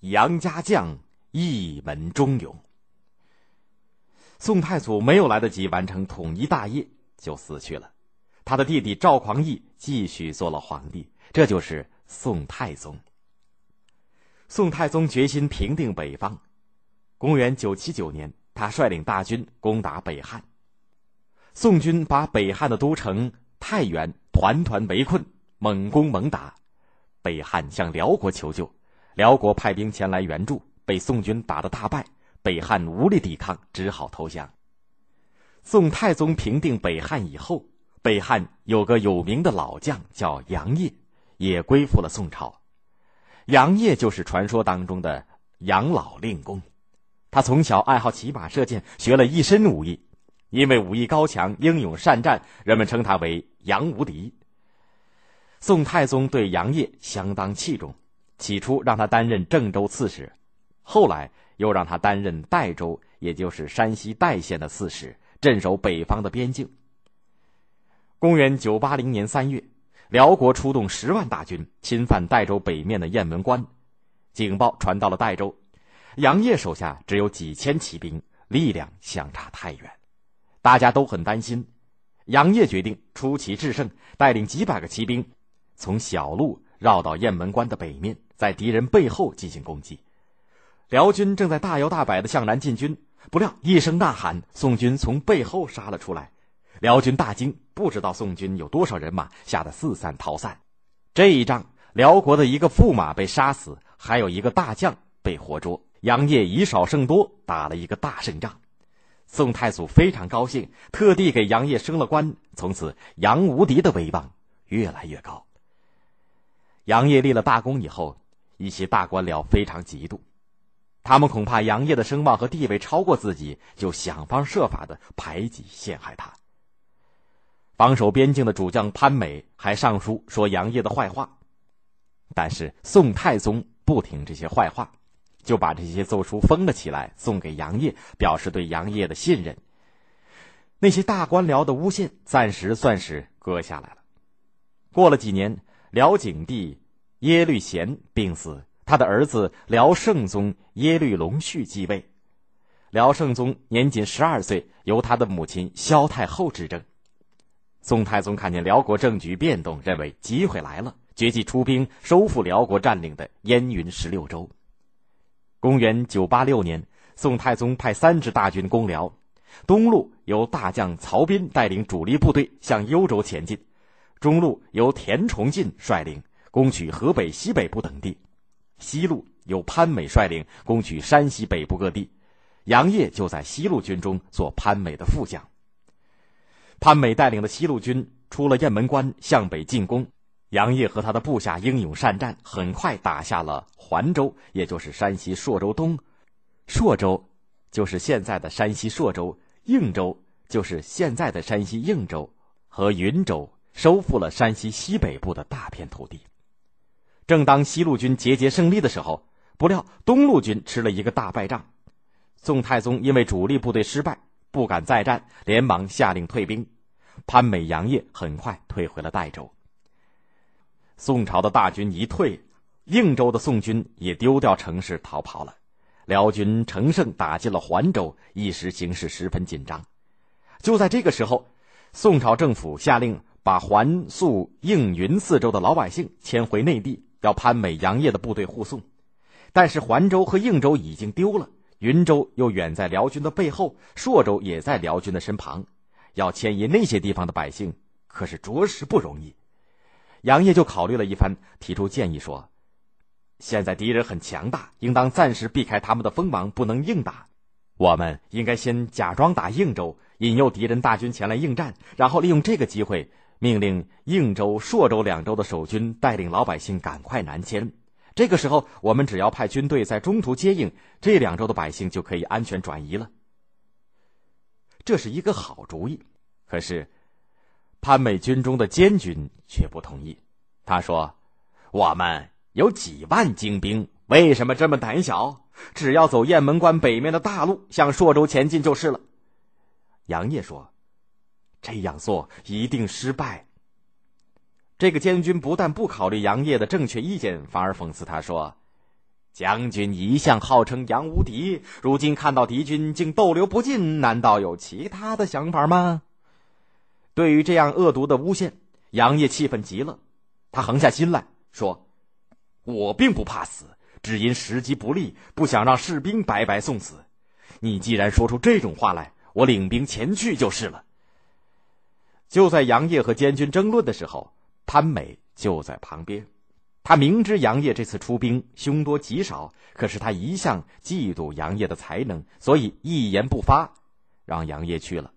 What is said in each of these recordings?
杨家将一门忠勇。宋太祖没有来得及完成统一大业，就死去了。他的弟弟赵匡胤继续做了皇帝，这就是宋太宗。宋太宗决心平定北方。公元九七九年，他率领大军攻打北汉。宋军把北汉的都城太原团团围困，猛攻猛打。北汉向辽国求救，辽国派兵前来援助，被宋军打得大败。北汉无力抵抗，只好投降。宋太宗平定北汉以后，北汉有个有名的老将叫杨业，也归附了宋朝。杨业就是传说当中的杨老令公。他从小爱好骑马射箭，学了一身武艺。因为武艺高强、英勇善战，人们称他为杨无敌。宋太宗对杨业相当器重，起初让他担任郑州刺史，后来又让他担任代州，也就是山西代县的刺史，镇守北方的边境。公元九八零年三月，辽国出动十万大军侵犯代州北面的雁门关，警报传到了代州。杨业手下只有几千骑兵，力量相差太远，大家都很担心。杨业决定出奇制胜，带领几百个骑兵，从小路绕到雁门关的北面，在敌人背后进行攻击。辽军正在大摇大摆的向南进军，不料一声呐喊，宋军从背后杀了出来。辽军大惊，不知道宋军有多少人马，吓得四散逃散。这一仗，辽国的一个驸马被杀死，还有一个大将被活捉。杨业以少胜多，打了一个大胜仗。宋太祖非常高兴，特地给杨业升了官，从此杨无敌的威望越来越高。杨业立了大功以后，一些大官僚非常嫉妒，他们恐怕杨业的声望和地位超过自己，就想方设法的排挤陷害他。防守边境的主将潘美还上书说杨业的坏话，但是宋太宗不听这些坏话。就把这些奏书封了起来，送给杨业，表示对杨业的信任。那些大官僚的诬陷暂时算是搁下来了。过了几年，辽景帝耶律贤病死，他的儿子辽圣宗耶律隆绪继位。辽圣宗年仅十二岁，由他的母亲萧太后执政。宋太宗看见辽国政局变动，认为机会来了，决计出兵收复辽国占领的燕云十六州。公元九八六年，宋太宗派三支大军攻辽，东路由大将曹彬带领主力部队向幽州前进，中路由田崇进率领攻取河北西北部等地，西路由潘美率领攻取山西北部各地。杨业就在西路军中做潘美的副将。潘美带领的西路军出了雁门关，向北进攻。杨业和他的部下英勇善战，很快打下了环州，也就是山西朔州东；朔州就是现在的山西朔州；应州就是现在的山西应州和云州，收复了山西西北部的大片土地。正当西路军节节胜利的时候，不料东路军吃了一个大败仗。宋太宗因为主力部队失败，不敢再战，连忙下令退兵。潘美、杨业很快退回了代州。宋朝的大军一退，应州的宋军也丢掉城市逃跑了。辽军乘胜打进了环州，一时形势十分紧张。就在这个时候，宋朝政府下令把环、肃、应、云四州的老百姓迁回内地，要潘美、杨业的部队护送。但是环州和应州已经丢了，云州又远在辽军的背后，朔州也在辽军的身旁，要迁移那些地方的百姓，可是着实不容易。杨业就考虑了一番，提出建议说：“现在敌人很强大，应当暂时避开他们的锋芒，不能硬打。我们应该先假装打应州，引诱敌人大军前来应战，然后利用这个机会，命令应州、朔州两州的守军带领老百姓赶快南迁。这个时候，我们只要派军队在中途接应，这两州的百姓就可以安全转移了。这是一个好主意，可是……”潘美军中的监军却不同意，他说：“我们有几万精兵，为什么这么胆小？只要走雁门关北面的大路，向朔州前进就是了。”杨业说：“这样做一定失败。”这个监军不但不考虑杨业的正确意见，反而讽刺他说：“将军一向号称杨无敌，如今看到敌军竟逗留不进，难道有其他的想法吗？对于这样恶毒的诬陷，杨业气愤极了。他横下心来说：“我并不怕死，只因时机不利，不想让士兵白白送死。你既然说出这种话来，我领兵前去就是了。”就在杨业和监军争论的时候，潘美就在旁边。他明知杨业这次出兵凶多吉少，可是他一向嫉妒杨业的才能，所以一言不发，让杨业去了。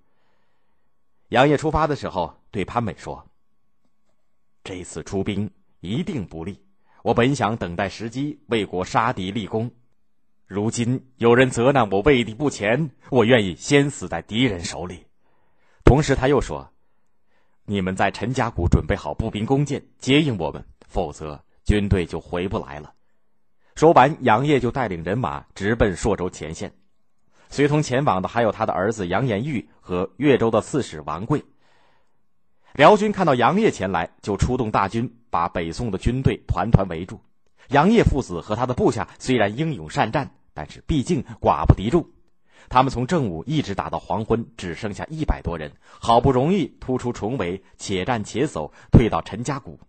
杨业出发的时候，对潘美说：“这次出兵一定不利。我本想等待时机为国杀敌立功，如今有人责难我畏敌不前，我愿意先死在敌人手里。”同时，他又说。你们在陈家谷准备好步兵弓箭接应我们，否则军队就回不来了。说完，杨业就带领人马直奔朔州前线，随同前往的还有他的儿子杨延玉和越州的刺史王贵。辽军看到杨业前来，就出动大军把北宋的军队团团围住。杨业父子和他的部下虽然英勇善战，但是毕竟寡不敌众。他们从正午一直打到黄昏，只剩下一百多人，好不容易突出重围，且战且走，退到陈家谷。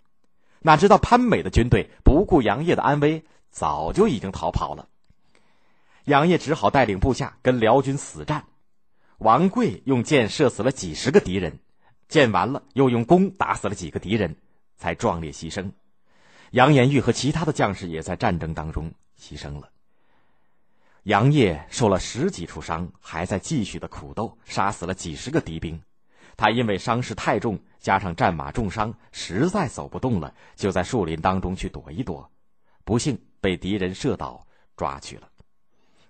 哪知道潘美的军队不顾杨业的安危，早就已经逃跑了。杨业只好带领部下跟辽军死战。王贵用箭射死了几十个敌人，箭完了又用弓打死了几个敌人，才壮烈牺牲。杨延玉和其他的将士也在战争当中牺牲了。杨业受了十几处伤，还在继续的苦斗，杀死了几十个敌兵。他因为伤势太重，加上战马重伤，实在走不动了，就在树林当中去躲一躲，不幸被敌人射倒，抓去了。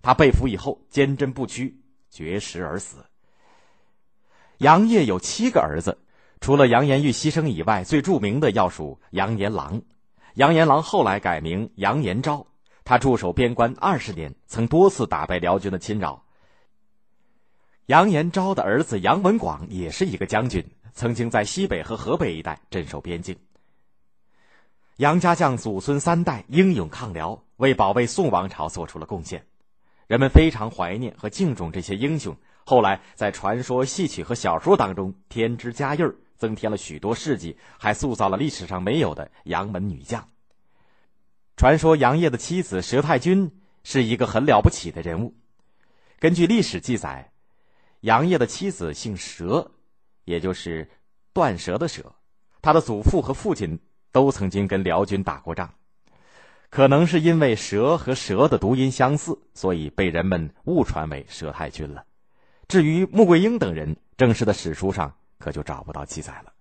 他被俘以后，坚贞不屈，绝食而死。杨业有七个儿子，除了杨延玉牺牲以外，最著名的要数杨延郎。杨延郎后来改名杨延昭。他驻守边关二十年，曾多次打败辽军的侵扰。杨延昭的儿子杨文广也是一个将军，曾经在西北和河北一带镇守边境。杨家将祖孙三代英勇抗辽，为保卫宋王朝做出了贡献，人们非常怀念和敬重这些英雄。后来在传说、戏曲和小说当中添枝加叶儿增添了许多事迹，还塑造了历史上没有的杨门女将。传说杨业的妻子佘太君是一个很了不起的人物。根据历史记载，杨业的妻子姓佘，也就是断舌的舌。他的祖父和父亲都曾经跟辽军打过仗，可能是因为“蛇”和“蛇”的读音相似，所以被人们误传为佘太君了。至于穆桂英等人，正式的史书上可就找不到记载了。